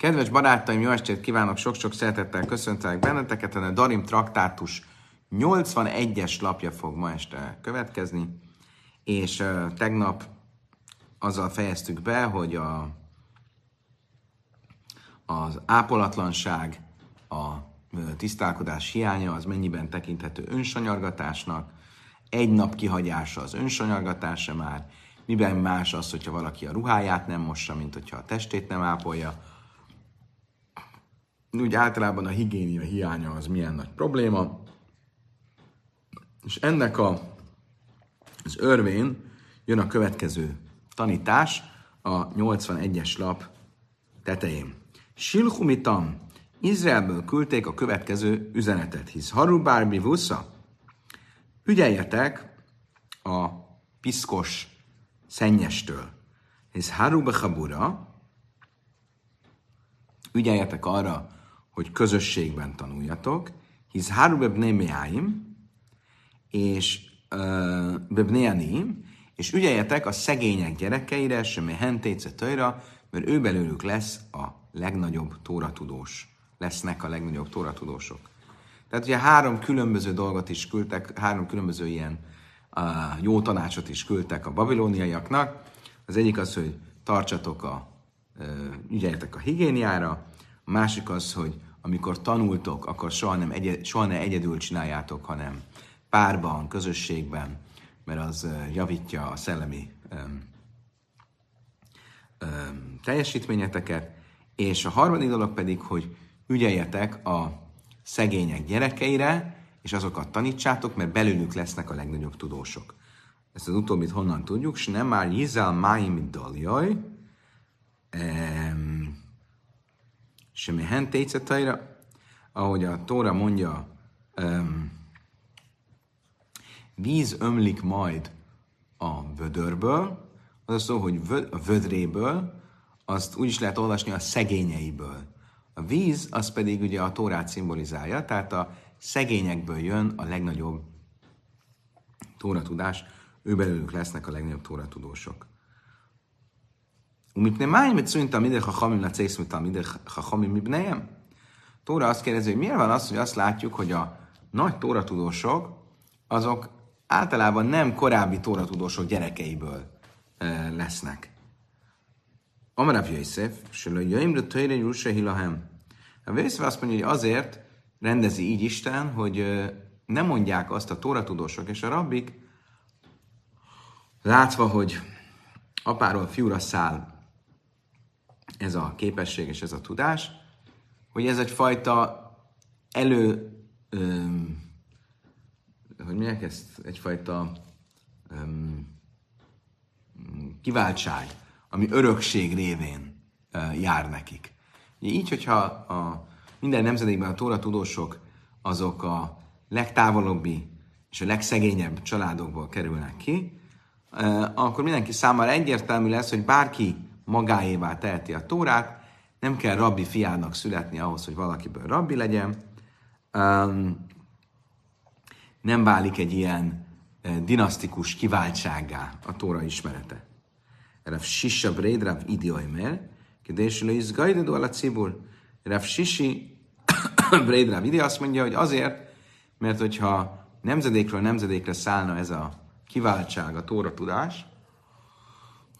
Kedves barátaim, jó estét kívánok, sok-sok szeretettel köszöntelek benneteket. A Darim traktátus 81-es lapja fog ma este következni, és tegnap azzal fejeztük be, hogy a, az ápolatlanság, a tisztálkodás hiánya az mennyiben tekinthető önsanyargatásnak, egy nap kihagyása az önsanyargatása már, miben más az, hogyha valaki a ruháját nem mossa, mint hogyha a testét nem ápolja, úgy általában a higiénia hiánya az milyen nagy probléma, és ennek a, az örvén jön a következő tanítás a 81-es lap tetején. Silhumitam, Izraelből küldték a következő üzenetet, hisz Harubárbi Vusza, ügyeljetek a piszkos szennyestől, hisz Haruba Habura, ügyeljetek arra, hogy közösségben tanuljatok, hisz Harubeb Nemeáim, és Bebneanim, és ügyeljetek a szegények gyerekeire, semmi hentéce töjra, mert ő belőlük lesz a legnagyobb tóratudós. Lesznek a legnagyobb tóratudósok. Tehát ugye három különböző dolgot is küldtek, három különböző ilyen uh, jó tanácsot is küldtek a babilóniaiaknak. Az egyik az, hogy tartsatok a, uh, ügyeljetek a higiéniára, a másik az, hogy amikor tanultok, akkor soha, nem egyed, soha ne egyedül csináljátok, hanem párban, közösségben, mert az javítja a szellemi um, um, teljesítményeteket. És a harmadik dolog pedig, hogy ügyeljetek a szegények gyerekeire, és azokat tanítsátok, mert belőlük lesznek a legnagyobb tudósok. Ezt az utóbbit honnan tudjuk? És nem már Jizal Máim Daljaj, semmi hentécetaira, ahogy a Tóra mondja, um, víz ömlik majd a vödörből, az a szó, hogy vö, a vödréből, azt úgy is lehet olvasni a szegényeiből. A víz, az pedig ugye a Tórát szimbolizálja, tehát a szegényekből jön a legnagyobb tóratudás, ő belőlük lesznek a legnagyobb tóratudósok. Umit nem máj, mit szűnt a midech a hamim a cész, mint a midech a hamim ibnejem? Tóra azt kérdezi, hogy miért van az, hogy azt látjuk, hogy a nagy tóratudósok, azok általában nem korábbi tóratudósok gyerekeiből e, lesznek. Amarav Jöjszef, Sölö Jöjmre Töjre Júse Hilahem. A Jöjszef azt mondja, hogy azért rendezi így Isten, hogy nem mondják azt a tóratudósok és a rabbik, látva, hogy apáról fiúra száll ez a képesség és ez a tudás, hogy ez egyfajta elő, öm, hogy mondják ezt, egyfajta öm, kiváltság, ami örökség révén ö, jár nekik. Így, hogyha a, minden nemzedékben a tóra tudósok azok a legtávolabbi és a legszegényebb családokból kerülnek ki, akkor mindenki számára egyértelmű lesz, hogy bárki magáévá teheti a Tórát, nem kell rabbi fiának születni ahhoz, hogy valakiből rabbi legyen. Nem válik egy ilyen dinasztikus kiváltságá a Tóra ismerete. Rav Sisa Bréd, Rav Idiojmer, kedésülő izgajdadó a cibul. Rav Sisi Bréd, Rav Idi azt mondja, hogy azért, mert hogyha nemzedékről nemzedékre szállna ez a kiváltság, a Tóra tudás,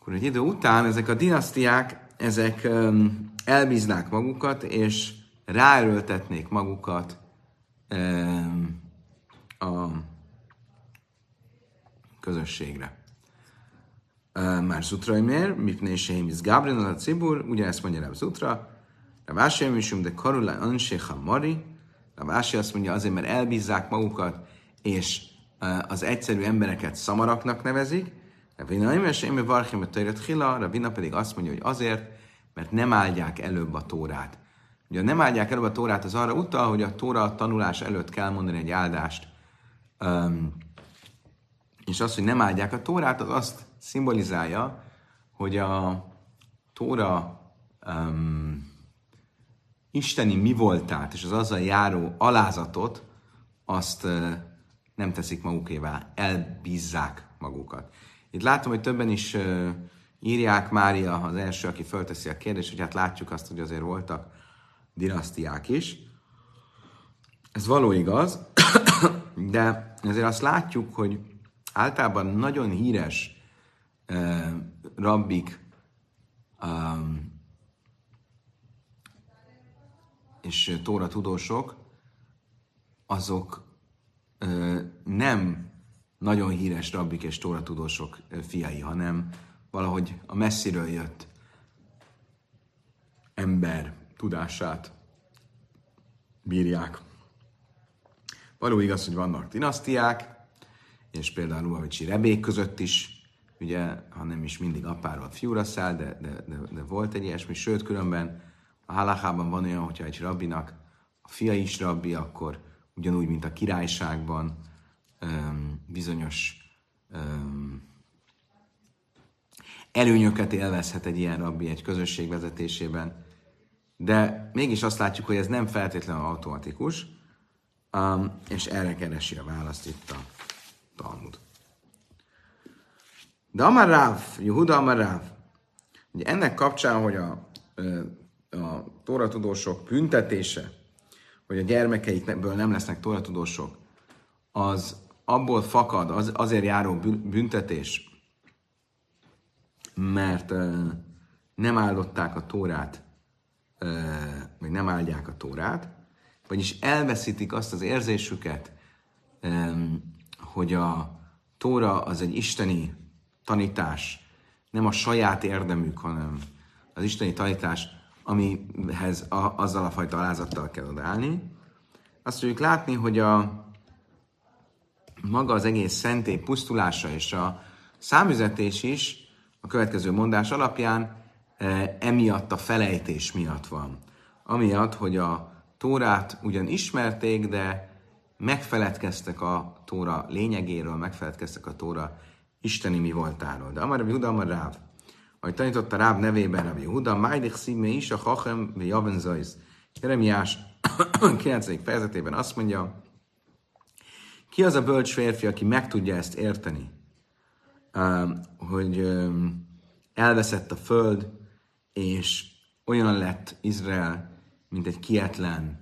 akkor egy idő után ezek a dinasztiák, ezek elbíznák magukat, és ráerőltetnék magukat a közösségre. Már Zutraimér, Mipné Sehimis Gabriel a Cibur, ugye ezt mondja Rab Zutra, Ravási Emisum, de Karulai Anséha Mari, Ravási azt mondja azért, mert elbízzák magukat, és az egyszerű embereket szamaraknak nevezik, Ravina Imes, én Varchim a Töret Hila, Ravina pedig azt mondja, hogy azért, mert nem áldják előbb a Tórát. Ugye nem áldják előbb a Tórát, az arra utal, hogy a Tóra tanulás előtt kell mondani egy áldást, um, és az, hogy nem áldják a Tórát, az azt szimbolizálja, hogy a Tóra um, isteni mi voltát, és az azzal járó alázatot, azt uh, nem teszik magukévá, elbízzák magukat. Itt látom, hogy többen is írják. Mária az első, aki fölteszi a kérdést, hogy hát látjuk azt, hogy azért voltak dinasztiák is. Ez való igaz, de azért azt látjuk, hogy általában nagyon híres uh, rabbik um, és tóra tudósok, azok uh, nem nagyon híres rabbik és tóra tudósok fiai, hanem valahogy a messziről jött ember tudását bírják. Való igaz, hogy vannak dinasztiák, és például Luavicsi Rebék között is, ugye, ha nem is mindig apáról fiúra száll, de, de, de, de volt egy ilyesmi, sőt, különben a halachában van olyan, hogyha egy rabbinak a fia is rabbi, akkor ugyanúgy, mint a királyságban bizonyos előnyöket élvezhet egy ilyen rabbi egy közösség vezetésében, de mégis azt látjuk, hogy ez nem feltétlenül automatikus, és erre keresi a választ itt a Talmud. De Amar Ráv, Jehuda Amar Ráv, ugye ennek kapcsán, hogy a, a tóratudósok büntetése, hogy a gyermekeikből nem lesznek tóratudósok, az abból fakad, az, azért járó büntetés, mert nem áldották a tórát, vagy nem áldják a tórát, vagyis elveszítik azt az érzésüket, hogy a tóra az egy isteni tanítás, nem a saját érdemük, hanem az isteni tanítás, amihez a, azzal a fajta alázattal kell odállni. Azt tudjuk látni, hogy a maga az egész szentély pusztulása és a számüzetés is a következő mondás alapján e, emiatt a felejtés miatt van. Amiatt, hogy a Tórát ugyan ismerték, de megfeledkeztek a Tóra lényegéről, megfeledkeztek a Tóra isteni mi voltáról. De Amar Huda, Amar Ráv. Ahogy tanította Ráv nevében Rabbi Huda, Májdich szíme is a Hachem ve Javen Zajz. Jeremiás 9. fejezetében azt mondja, ki az a bölcs férfi, aki meg tudja ezt érteni, hogy elveszett a föld, és olyan lett Izrael, mint egy kietlen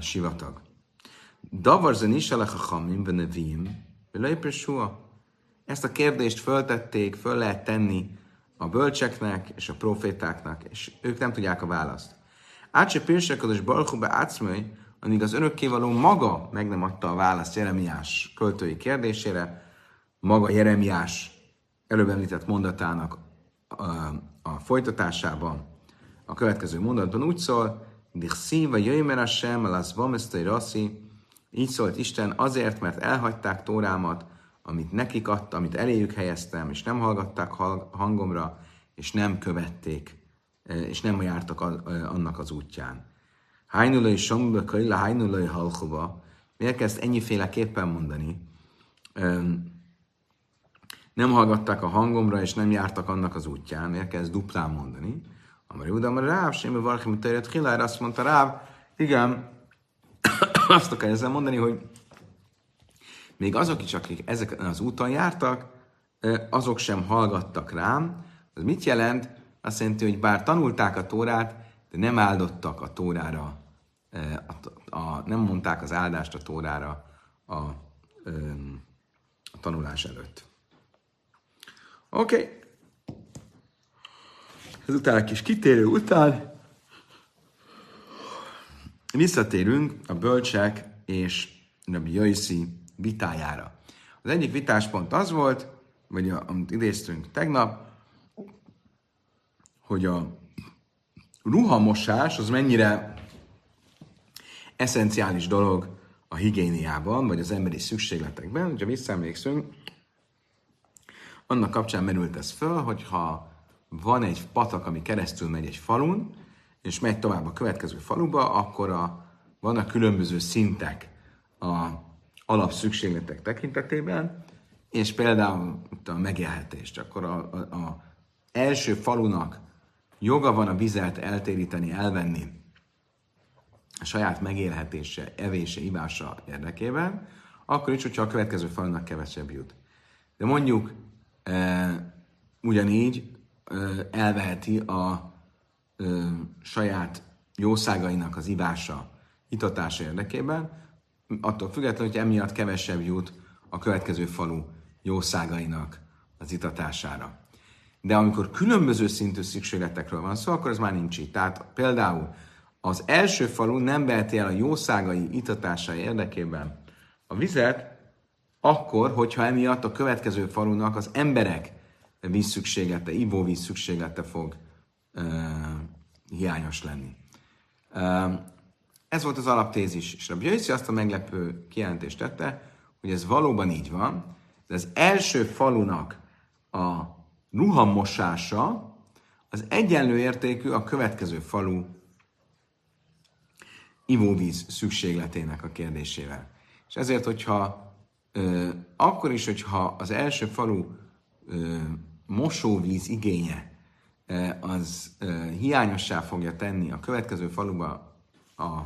sivatag. Davar is a chachamim benevim, Ezt a kérdést föltették, föl lehet tenni a bölcseknek és a profétáknak, és ők nem tudják a választ. Átse Pirsekodos Barchuba átszmöly, amíg az örökkévaló maga meg nem adta a választ Jeremiás költői kérdésére, maga Jeremiás előbb említett mondatának a, a folytatásában, a következő mondatban úgy szól, Dichsziva jöjmer Hashem, az vamesztai raszi, így szólt Isten azért, mert elhagyták Tórámat, amit nekik adtam, amit eléjük helyeztem, és nem hallgatták hangomra, és nem követték, és nem jártak annak az útján. Hájnulai somba kölyla, hájnulai halkova. Miért kezd ennyiféleképpen mondani? Nem hallgatták a hangomra, és nem jártak annak az útján. Miért kezd duplán mondani? Amari Uda, Amari Ráv, Sémi Varchim, Terjet Hilár, azt mondta Ráv, igen, azt akar ezzel mondani, hogy még azok is, akik ezeken az úton jártak, azok sem hallgattak rám. Ez mit jelent? Azt jelenti, hogy bár tanulták a tórát, de nem áldottak a tórára, a, a, nem mondták az áldást a tórára a, a, a tanulás előtt. Oké. Okay. Ezután egy kis kitérő után visszatérünk a bölcsek és Rabbi Jaiszi vitájára. Az egyik vitáspont az volt, vagy a, amit idéztünk tegnap, hogy a ruhamosás az mennyire eszenciális dolog a higiéniában, vagy az emberi szükségletekben. Ugye visszaemlékszünk, annak kapcsán merült ez föl, hogyha van egy patak, ami keresztül megy egy falun, és megy tovább a következő faluba, akkor a, vannak különböző szintek a alapszükségletek tekintetében, és például a megélhetést, akkor a, a, a első falunak joga van a vizet eltéríteni, elvenni a saját megélhetése, evése, ivása érdekében, akkor is, hogyha a következő falunak kevesebb jut. De mondjuk e, ugyanígy ö, elveheti a ö, saját jószágainak az ivása, itatása érdekében, attól függetlenül, hogy emiatt kevesebb jut a következő falu jószágainak az itatására. De amikor különböző szintű szükségletekről van szó, akkor ez már nincs így. Tehát például az első falu nem veheti el a jószágai itatása érdekében a vizet, akkor, hogyha emiatt a következő falunak az emberek vízszükséglete, ivóvíz szükséglete fog uh, hiányos lenni. Uh, ez volt az alaptézis, és Rabbi Yossi azt a meglepő kijelentést tette, hogy ez valóban így van, de az első falunak a ruhamosása az egyenlő értékű a következő falu ivóvíz szükségletének a kérdésével. És ezért, hogyha ö, akkor is, hogyha az első falu ö, mosóvíz igénye ö, az ö, hiányossá fogja tenni a következő faluba a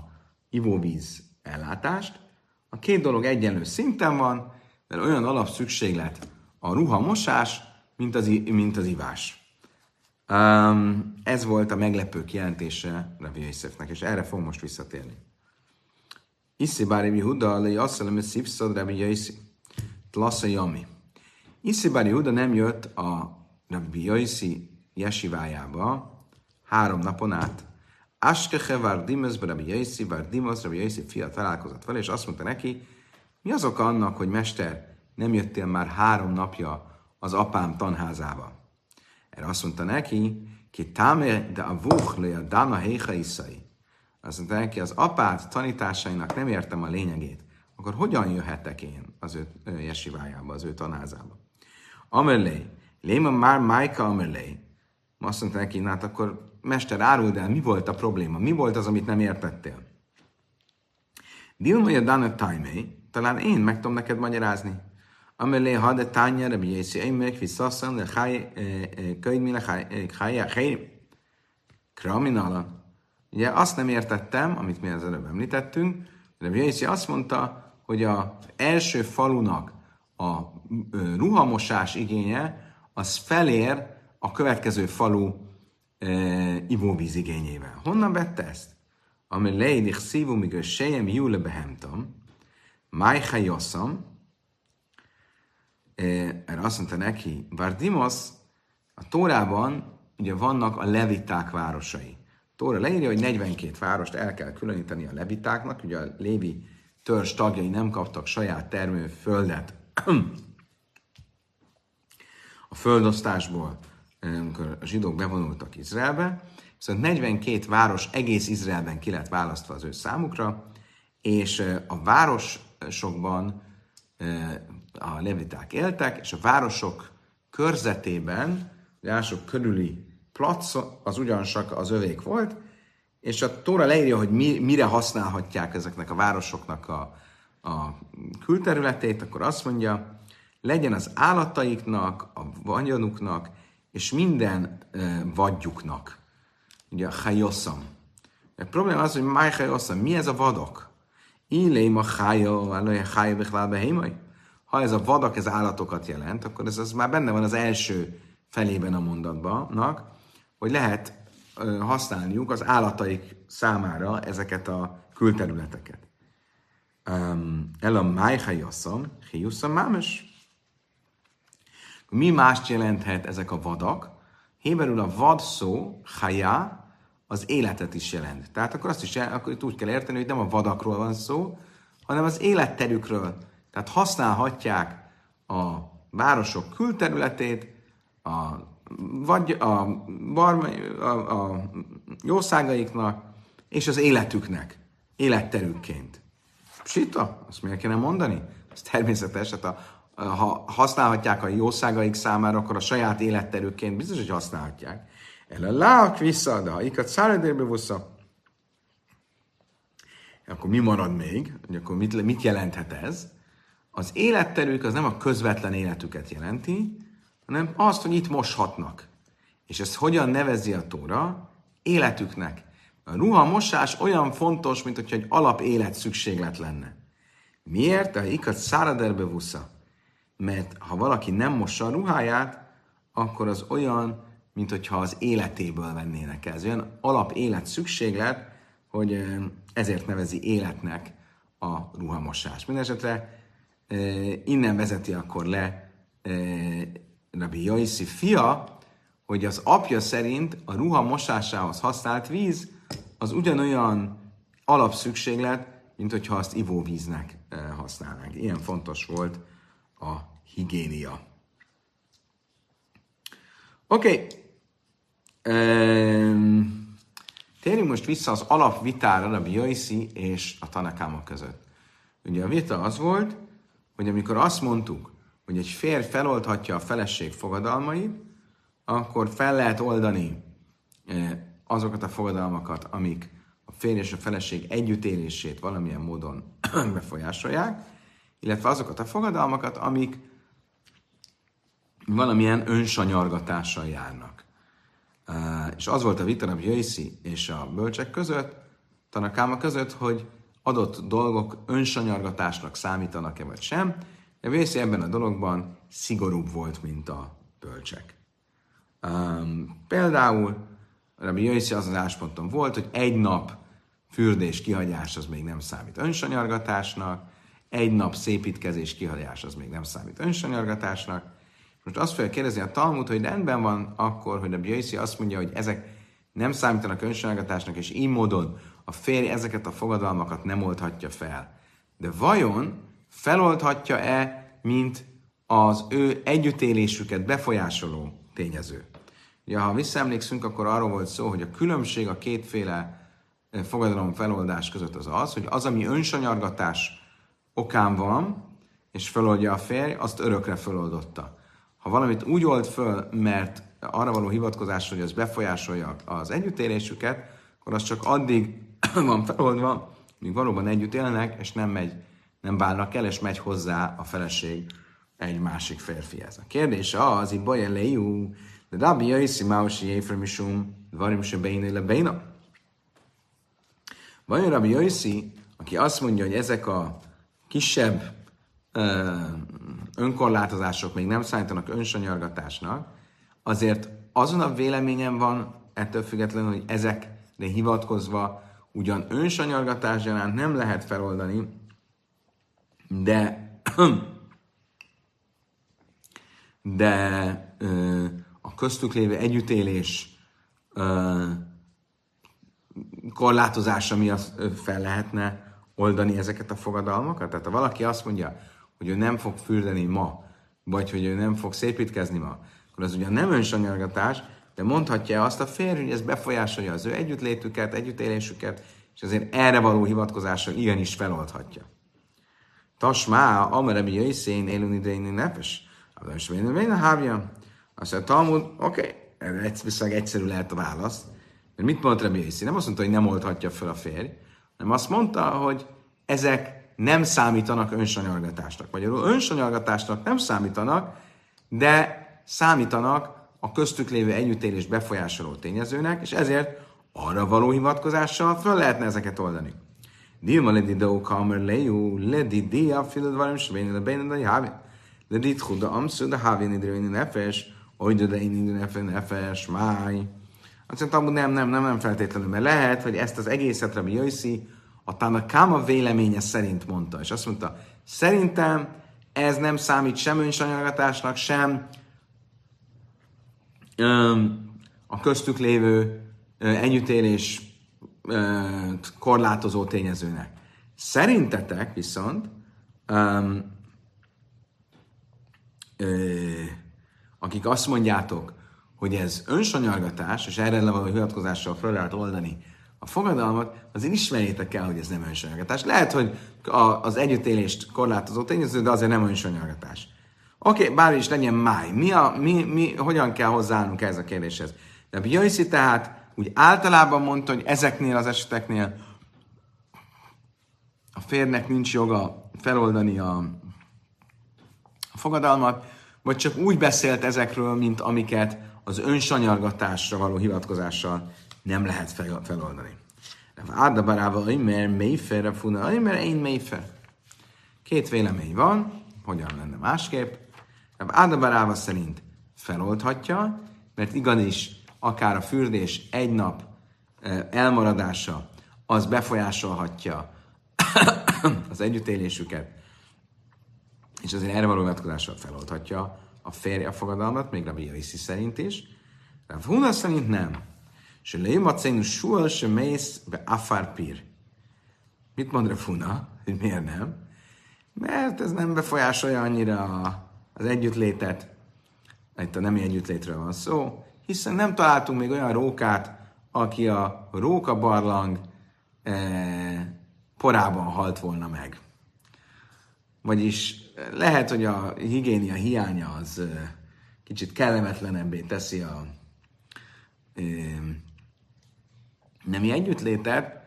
ivóvíz ellátást, a két dolog egyenlő szinten van, mert olyan alapszükséglet a ruhamosás, mint az, mint az ivás. Um, ez volt a meglepő kijelentése Rabbi Yosefnek, és erre fog most visszatérni. Iszi bári Huda, lei asszalem szívszad Rabbi Yossi. Tlasza Yami. Iszi bári Huda nem jött a Rabbi Yossi jesivájába három napon át. Askeche vár Dimas, Rabbi Yossi, vár Dimas, Rabbi Yossi fia találkozott vele, és azt mondta neki, mi az oka annak, hogy mester, nem jöttél már három napja az apám tanházába? Erre azt mondta neki, ki táme de a vuch le a dana héha iszai. Azt mondta neki, az apád tanításainak nem értem a lényegét. Akkor hogyan jöhetek én az ő jesivájába, az ő tanházába? Amelé, léma már májka amelé. Azt mondta neki, hát akkor mester, áruld el, mi volt a probléma? Mi volt az, amit nem értettél? Dilma a dana talán én meg tudom neked magyarázni. Amelé hade tánya, rabbi Jézi, én meg visszasszan, de háj, könyv mi le háj, háj, kraminala. Ugye azt nem értettem, amit mi az előbb említettünk, de Jézi azt mondta, hogy az első falunak a ruhamosás igénye, az felér a következő falu e, ivóvíz igényével. Honnan vette ezt? Ami leidik szívú, míg sejem júle behemtam, Májha Yossam, erre azt mondta neki, Vardimos, a Tórában ugye vannak a leviták városai. A Tóra leírja, hogy 42 várost el kell különíteni a levitáknak, ugye a lévi törzs tagjai nem kaptak saját termő földet a földosztásból, amikor a zsidók bevonultak Izraelbe, viszont 42 város egész Izraelben ki lett választva az ő számukra, és a város sokban a leviták éltek, és a városok körzetében, a városok körüli plac az ugyancsak az övék volt, és a Tóra leírja, hogy mi, mire használhatják ezeknek a városoknak a, a külterületét, akkor azt mondja, legyen az állataiknak, a vagyonuknak, és minden uh, vadjuknak. Ugye a hajoszam. A probléma az, hogy máj hajoszam, mi ez a vadok? Illé ma hája, elője hája bechlálbe hémai. Ha ez a vadak, ez állatokat jelent, akkor ez az már benne van az első felében a mondatban, hogy lehet használniuk az állataik számára ezeket a külterületeket. El a májhajasszam, hiusszam mámes. Mi mást jelenthet ezek a vadak? Héberül a vad szó, haja, az életet is jelent. Tehát akkor azt is akkor itt úgy kell érteni, hogy nem a vadakról van szó, hanem az életterükről. Tehát használhatják a városok külterületét, a, vagy a, barma, a, a jószágaiknak, és az életüknek, életterükként. Sita, azt miért kéne mondani? Ez természetes, hát a, ha használhatják a jószágaik számára, akkor a saját életterükként biztos, hogy használhatják. El a lák vissza, de ha ikat száradérbe vissza, akkor mi marad még? Akkor mit, mit jelenthet ez? Az életterük az nem a közvetlen életüket jelenti, hanem azt, hogy itt moshatnak. És ezt hogyan nevezi a Tóra? Életüknek. A ruha mosás olyan fontos, mint hogyha egy alap élet szükséglet lenne. Miért? A ikat száraderbe vusza. Mert ha valaki nem mossa a ruháját, akkor az olyan, mint hogyha az életéből vennének el. Ez olyan alap élet szükséglet, hogy ezért nevezi életnek a ruhamosás. Mindenesetre innen vezeti akkor le Rabbi Jaiszi fia, hogy az apja szerint a ruha mosásához használt víz az ugyanolyan alapszükséglet, mint hogyha azt ivóvíznek használnánk. Ilyen fontos volt a higiénia. Oké. Okay. Térjünk most vissza az alapvitára a Jaiszi és a Tanakáma között. Ugye a vita az volt, hogy amikor azt mondtuk, hogy egy férj feloldhatja a feleség fogadalmait, akkor fel lehet oldani azokat a fogadalmakat, amik a férj és a feleség együttélését valamilyen módon befolyásolják, illetve azokat a fogadalmakat, amik valamilyen önsanyargatással járnak. És az volt a vita a Jöjszi és a bölcsek között, tanakáma között, hogy adott dolgok önsanyargatásnak számítanak-e vagy sem, de Jöjszi ebben a dologban szigorúbb volt, mint a bölcsek. Um, például Rabbi Jöjszi az az ásponton volt, hogy egy nap fürdés kihagyás az még nem számít önsanyargatásnak, egy nap szépítkezés kihagyás az még nem számít önsanyargatásnak. Most azt fogja kérdezni a Talmud, hogy rendben van akkor, hogy Rabbi Jöjszi azt mondja, hogy ezek nem számítanak önsanyargatásnak, és így módon a férj ezeket a fogadalmakat nem oldhatja fel. De vajon feloldhatja-e, mint az ő együttélésüket befolyásoló tényező? Ja, ha visszaemlékszünk, akkor arról volt szó, hogy a különbség a kétféle fogadalom feloldás között az az, hogy az, ami önsanyargatás okán van, és feloldja a férj, azt örökre feloldotta. Ha valamit úgy old föl, mert arra való hivatkozás, hogy az befolyásolja az együttélésüket, akkor az csak addig van feloldva, míg valóban együtt élnek, és nem megy, nem válnak el, és megy hozzá a feleség egy másik férfihez. A kérdése az, itt baj de Rabbi Jaiszi Mausi Jéfra Misum, Varim se Beina le Beina. Vajon Rabbi Jaiszi, aki azt mondja, hogy ezek a kisebb ö, önkorlátozások még nem számítanak önsanyargatásnak, azért azon a véleményem van, ettől függetlenül, hogy ezekre hivatkozva ugyan önsanyargatás gyanánt nem lehet feloldani, de de ö, a köztük lévő együttélés ö, korlátozása miatt fel lehetne oldani ezeket a fogadalmakat? Tehát ha valaki azt mondja, hogy ő nem fog fürdeni ma, vagy hogy ő nem fog szépítkezni ma, akkor az ugyan nem önsanyargatás, de mondhatja azt a férj, hogy ez befolyásolja az ő együttlétüket, együttélésüket, és azért erre való hivatkozással igenis feloldhatja. Tasmá, ameremi jöjszén élőn idején nefes, az is én a hávja. Azt mondja, Talmud, oké, okay, viszonylag egyszerű lehet a válasz. Mert mit mondta Rabbi Yossi? Nem azt mondta, hogy nem oldhatja fel a férj, hanem azt mondta, hogy ezek nem számítanak önsanyargatásnak. Magyarul önsanyargatásnak nem számítanak, de számítanak a köztük lévő együttélés befolyásoló tényezőnek, és ezért arra való hivatkozással föl lehetne ezeket oldani. Dilma ledi do kamer leju, ledi dia filad varim svén, le benen a javi. Ledi tchuda amszú, de havin idrőni nefes, olyda de én idő nefes, máj. Azt nem, nem, nem, nem feltétlenül, mert lehet, hogy ezt az egészet Rabbi Jöjszi a Tanakáma véleménye szerint mondta, és azt mondta, szerintem ez nem számít sem önsanyargatásnak, sem a köztük lévő ö, korlátozó tényezőnek. Szerintetek viszont, akik azt mondjátok, hogy ez önsanyargatás, és erre való hivatkozással fel lehet oldani a fogadalmat, azért ismerjétek el, hogy ez nem önsanyargatás. Lehet, hogy az együttélést korlátozó tényező, de azért nem önsanyargatás. Oké, okay, bár is legyen máj. Mi, a, mi, mi, hogyan kell hozzáállnunk ez a kérdéshez? De Jöjszi tehát úgy általában mondta, hogy ezeknél az eseteknél a férnek nincs joga feloldani a, a fogadalmat, vagy csak úgy beszélt ezekről, mint amiket az önsanyargatásra való hivatkozással nem lehet feloldani. Áda barába, mert mélyfer, funa, mert én mélyfer. Két vélemény van, hogyan lenne másképp. Áda barába szerint feloldhatja, mert igenis, akár a fürdés egy nap elmaradása, az befolyásolhatja az együttélésüket, és azért erre való vonatkozással feloldhatja a férje a fogadalmat, még a Yossi szerint is. De a Huna szerint nem. Se lémacénu sual se mész be afár. Mit mond a Funa? Hogy miért nem? Mert ez nem befolyásolja annyira az együttlétet. Itt a nemi együttlétről van szó, hiszen nem találtunk még olyan rókát, aki a róka barlang eh, porában halt volna meg. Vagyis lehet, hogy a higiénia hiánya az eh, kicsit kellemetlenebbé teszi a eh, nemi együttlétet,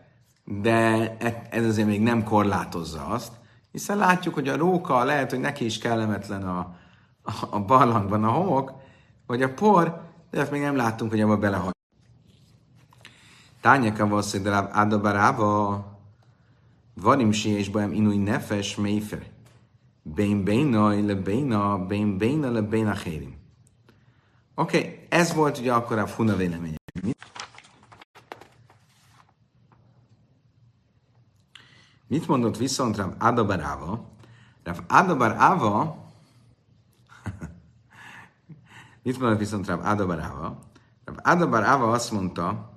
de e, ez azért még nem korlátozza azt, hiszen látjuk, hogy a róka lehet, hogy neki is kellemetlen a, a, barlangban a homok, vagy a por, de ezt még nem láttunk, hogy abba belehagy. Tányeka valószínűleg ádabarába varim és bohem inúj nefes méfer. Bén béna le béna, bén béna le béna hérim. Oké, okay, ez volt ugye akkor a funa véleménye. Mit mondott viszont Rav Adabar Ava? Rav Adabar Ava Mit mondott viszont Ava? Rav Adabar Ava azt mondta,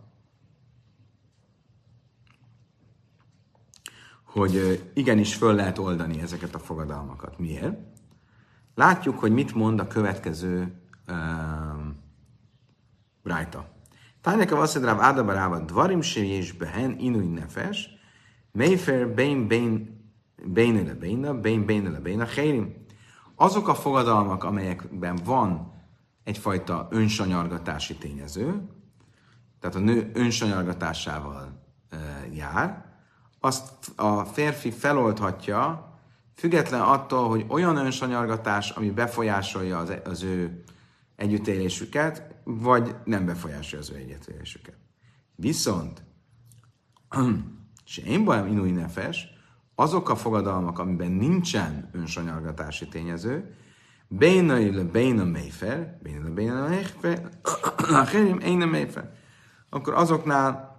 hogy igenis föl lehet oldani ezeket a fogadalmakat. Miért? Látjuk, hogy mit mond a következő uh, rájta. Tányeka azt mondja, Ráv Adabar Ava, dvarim és behen inuj nefes, Mayfair Bain Bain Bainele Baina, Bain Bainele Baina, Hérim. Azok a fogadalmak, amelyekben van egyfajta önsanyargatási tényező, tehát a nő önsanyargatásával jár, azt a férfi feloldhatja, független attól, hogy olyan önsanyargatás, ami befolyásolja az, az ő együttélésüket, vagy nem befolyásolja az ő együttélésüket. Viszont és én bajom inúi nefes, azok a fogadalmak, amiben nincsen önsanyargatási tényező, Bénai le béna méfer, béna le béna lacherim én nem méfer. Akkor azoknál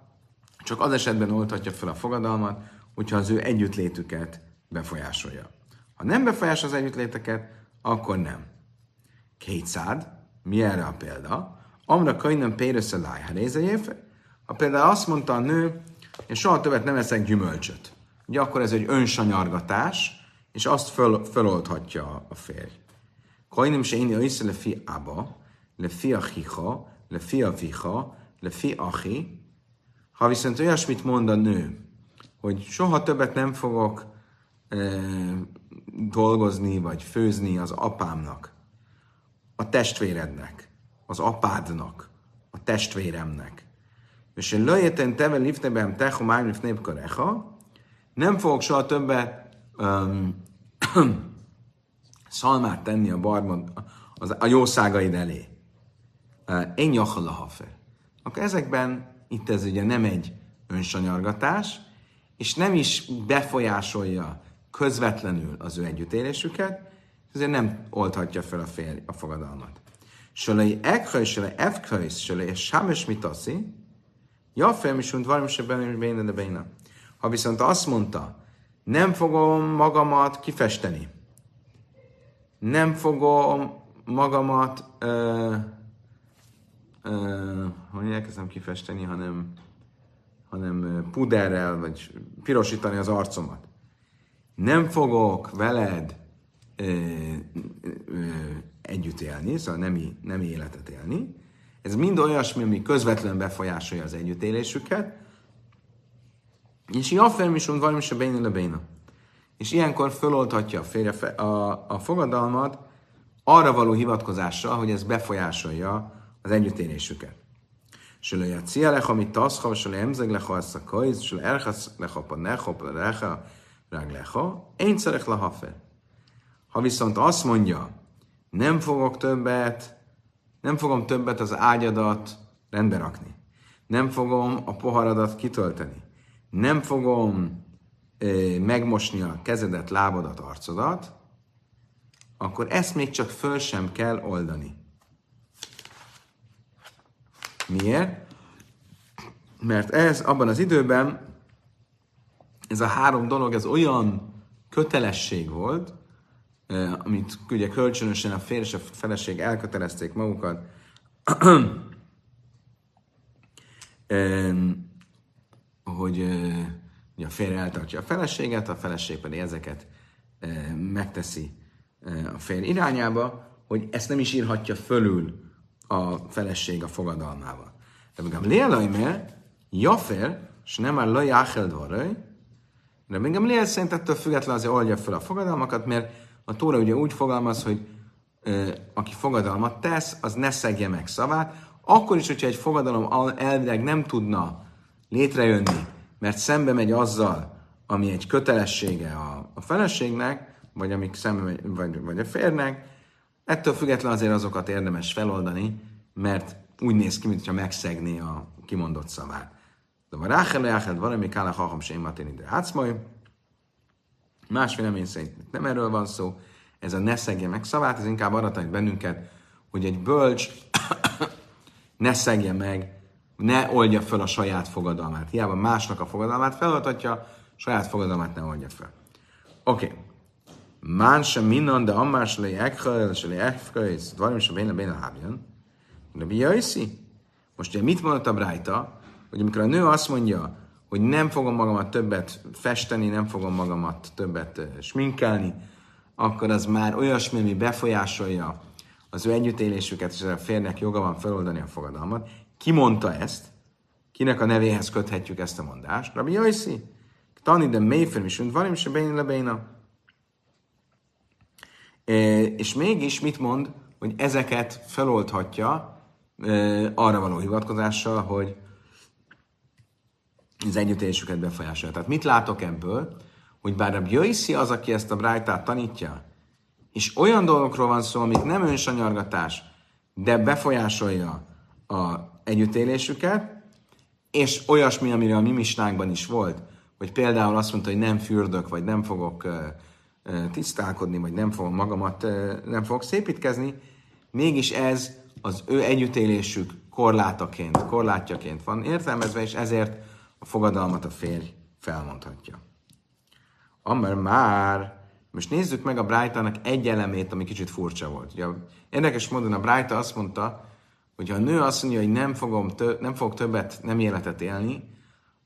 csak az esetben oldhatja fel a fogadalmat, hogyha az ő együttlétüket befolyásolja. Ha nem befolyásol az együttléteket, akkor nem. Kétszád, mi erre a példa? Amra kajnam pérösze lájha Ha például azt mondta a nő, én soha többet nem eszek gyümölcsöt. Ugye akkor ez egy önsanyargatás, és azt föl, föloldhatja a férj. Kajnim se én észre le fi aba, le fi achicha, le fi avicha, le fi achi. Ha viszont olyasmit mond a nő, hogy soha többet nem fogok e, dolgozni, vagy főzni az apámnak, a testvérednek, az apádnak, a testvéremnek, és én löjjeten teve lifteben techo májm lifnép karecha, nem fogok soha többet um, szalmát tenni a barban, az, a jószágaid elé. Én jachal a hafer. Akkor ezekben itt ez ugye nem egy önsanyargatás, és nem is befolyásolja közvetlenül az ő együttélésüket, ezért nem oldhatja fel a fél a fogadalmat. Sölei ekhaj, sölei efkhaj, sölei sámes mitaszi, Jaffel misund varim se benne de béna. Ha viszont azt mondta, nem fogom magamat kifesteni, nem fogom magamat, ö, ö, hogy elkezdem kifesteni, hanem, hanem puderrel, vagy pirosítani az arcomat. Nem fogok veled ö, ö, együtt élni, szóval nem, nem életet élni, ez mind olyasmi, ami közvetlen befolyásolja az együttélésüket, és jaffer misum valami se béna béna. És ilyenkor föloldhatja a, férje, a, a fogadalmat arra való hivatkozással, hogy ez befolyásolja az együttélésüket. Se le játszia lecha, amit taszha, se le emzeg lecha, ezt a kajz, se le erchasz lecha, pa necha, pa lecha, rág lecha, én szerek lehafer. Ha viszont azt mondja, nem fogok többet nem fogom többet az ágyadat rendbe rakni. Nem fogom a poharadat kitölteni. Nem fogom megmosni a kezedet, lábadat, arcodat, akkor ezt még csak föl sem kell oldani. Miért? Mert ez abban az időben, ez a három dolog, ez olyan kötelesség volt, amit ugye kölcsönösen a férj és a feleség elkötelezték magukat, hogy ugye a férj eltartja a feleséget, a feleség pedig ezeket megteszi a férj irányába, hogy ezt nem is írhatja fölül a feleség a fogadalmával. De még a lélajmer, Jafer, és nem már laj áhel de még a lél szerint ettől függetlenül azért oldja fel a fogadalmakat, mert a Tóra ugye úgy fogalmaz, hogy ö, aki fogadalmat tesz, az ne szegje meg szavát, akkor is, hogyha egy fogadalom elvileg nem tudna létrejönni, mert szembe megy azzal, ami egy kötelessége a, a feleségnek, vagy amik szembe megy, vagy, vagy a férnek, ettől függetlenül azért azokat érdemes feloldani, mert úgy néz ki, mintha megszegné a kimondott szavát. De a ráhel ráhel valami kála haham sem matén ide hátszmaj. Más vélemény szerint nem erről van szó, ez a ne szegje meg szavát, ez inkább arra tanít bennünket, hogy egy bölcs ne szegje meg, ne oldja fel a saját fogadalmát. Hiába másnak a fogadalmát feladhatja, saját fogadalmát ne oldja fel. Oké. Okay. Mán sem minden, de ammás le ekha, se le ekha, ez dvarim sem béne béne hábjan. De biaiszi? Most ugye mit mondott a Brájta? Hogy amikor a nő azt mondja, hogy nem fogom magamat többet festeni, nem fogom magamat többet sminkelni, akkor az már olyasmi, ami befolyásolja az ő együttélésüket, és a férnek joga van feloldani a fogadalmat. Ki mondta ezt? Kinek a nevéhez köthetjük ezt a mondást? Rabbi Jaiszi? Tani de mélyfel is, valim se béna lebéna. És mégis mit mond, hogy ezeket feloldhatja arra való hivatkozással, hogy az együttélésüket befolyásolja. Tehát mit látok ebből? Hogy bár a Jöjszi az, aki ezt a brájtát tanítja, és olyan dolgokról van szó, amik nem önsanyargatás, de befolyásolja a együttélésüket, és olyasmi, amire a mi misnánkban is volt, hogy például azt mondta, hogy nem fürdök, vagy nem fogok tisztálkodni, vagy nem fogom magamat, nem fogok szépítkezni, mégis ez az ő együttélésük korlátaként, korlátjaként van értelmezve, és ezért a fogadalmat a férj felmondhatja. Amár már, most nézzük meg a Brightonak egy elemét, ami kicsit furcsa volt. Ugye, érdekes módon a Brighton azt mondta, hogy ha a nő azt mondja, hogy nem, fogom tö- nem fog többet nem életet élni,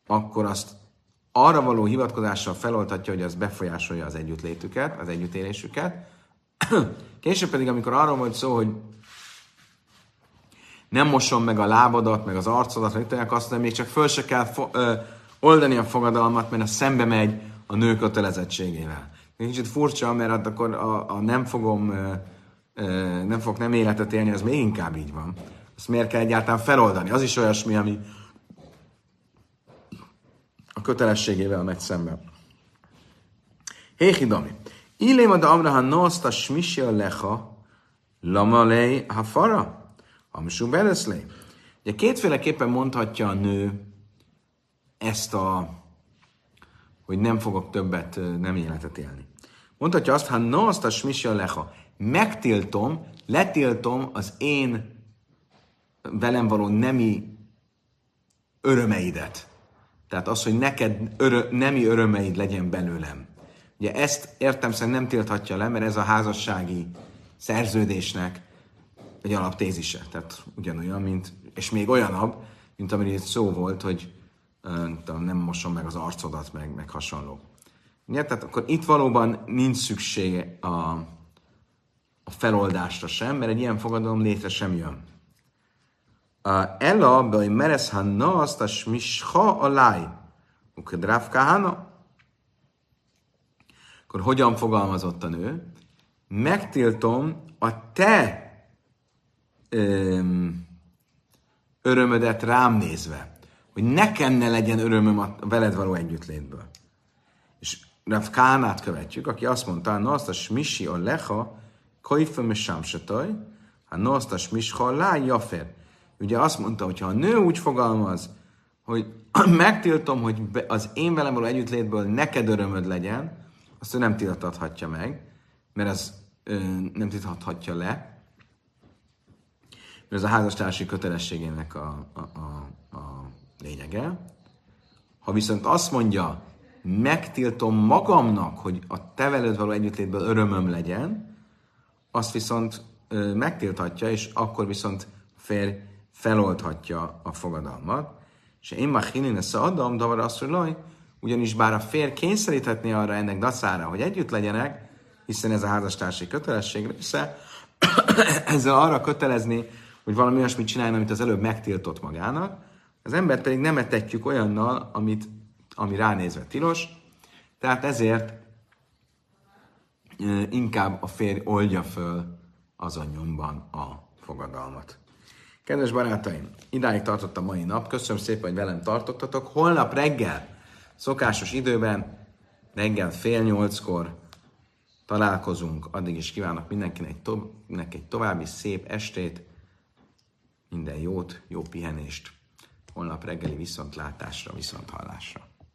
akkor azt arra való hivatkozással feloldhatja, hogy az befolyásolja az együttlétüket, az együttélésüket. Később pedig, amikor arról volt szó, hogy nem mosom meg a lábadat, meg az arcodat, meg tudják azt, hogy még csak föl se kell fo- ö, oldani a fogadalmat, mert az szembe megy a nő kötelezettségével. Kicsit furcsa, mert hát akkor a, a nem fogom, ö, ö, nem fog nem életet élni, az még inkább így van. Azt miért kell egyáltalán feloldani? Az is olyasmi, ami a kötelességével megy szembe. Héhidami. Illém ad Abraham noszta smisi lecha, lamalei hafara. Amsú beleszlé. Ugye kétféleképpen mondhatja a nő ezt a, hogy nem fogok többet nem életet élni. Mondhatja azt, ha no azt a smisi leha, megtiltom, letiltom az én velem való nemi örömeidet. Tehát az, hogy neked örö, nemi örömeid legyen belőlem. Ugye ezt értem szerint nem tilthatja le, mert ez a házassági szerződésnek egy alaptézise. Tehát ugyanolyan, mint, és még olyanabb, mint amire itt szó volt, hogy nem mosom meg az arcodat, meg, meg hasonló. Ugye? Tehát akkor itt valóban nincs szükség a, a feloldásra sem, mert egy ilyen fogadalom létre sem jön. Meresz ha na azt a smisha a láj, ukadráv kahana. Akkor hogyan fogalmazott a nő? Megtiltom a te öm, örömödet rám nézve, hogy nekem ne legyen örömöm a veled való együttlétből. És Rav Kánát követjük, aki azt mondta, no azt a smisi a leha, kajföm és sámsataj, ha no azt a smisha lá jafer. Ugye azt mondta, hogy ha a nő úgy fogalmaz, hogy megtiltom, hogy az én velem való együttlétből neked örömöd legyen, azt ő nem tiltathatja meg, mert ez ö, nem tiltathatja le, Ez a házastársi kötelességének a, a, a, a lényege. Ha viszont azt mondja, megtiltom magamnak, hogy a te veled való együttlétből örömöm legyen, azt viszont ö, megtilthatja, és akkor viszont férj feloldhatja a fogadalmat. És én már hinin ezt adom, azt, hogy ugyanis bár a fér kényszeríthetné arra ennek dacára, hogy együtt legyenek, hiszen ez a házastársi kötelesség része, ezzel arra kötelezni, hogy valami olyasmit csináljon, amit az előbb megtiltott magának, az embert pedig nem etetjük olyannal, amit, ami ránézve tilos, tehát ezért inkább a férj oldja föl azon nyomban a fogadalmat. Kedves barátaim, idáig tartott a mai nap. Köszönöm szépen, hogy velem tartottatok. Holnap reggel, szokásos időben, reggel fél nyolckor találkozunk. Addig is kívánok mindenkinek to- egy további szép estét, minden jót, jó pihenést. Holnap reggeli viszontlátásra, viszonthallásra.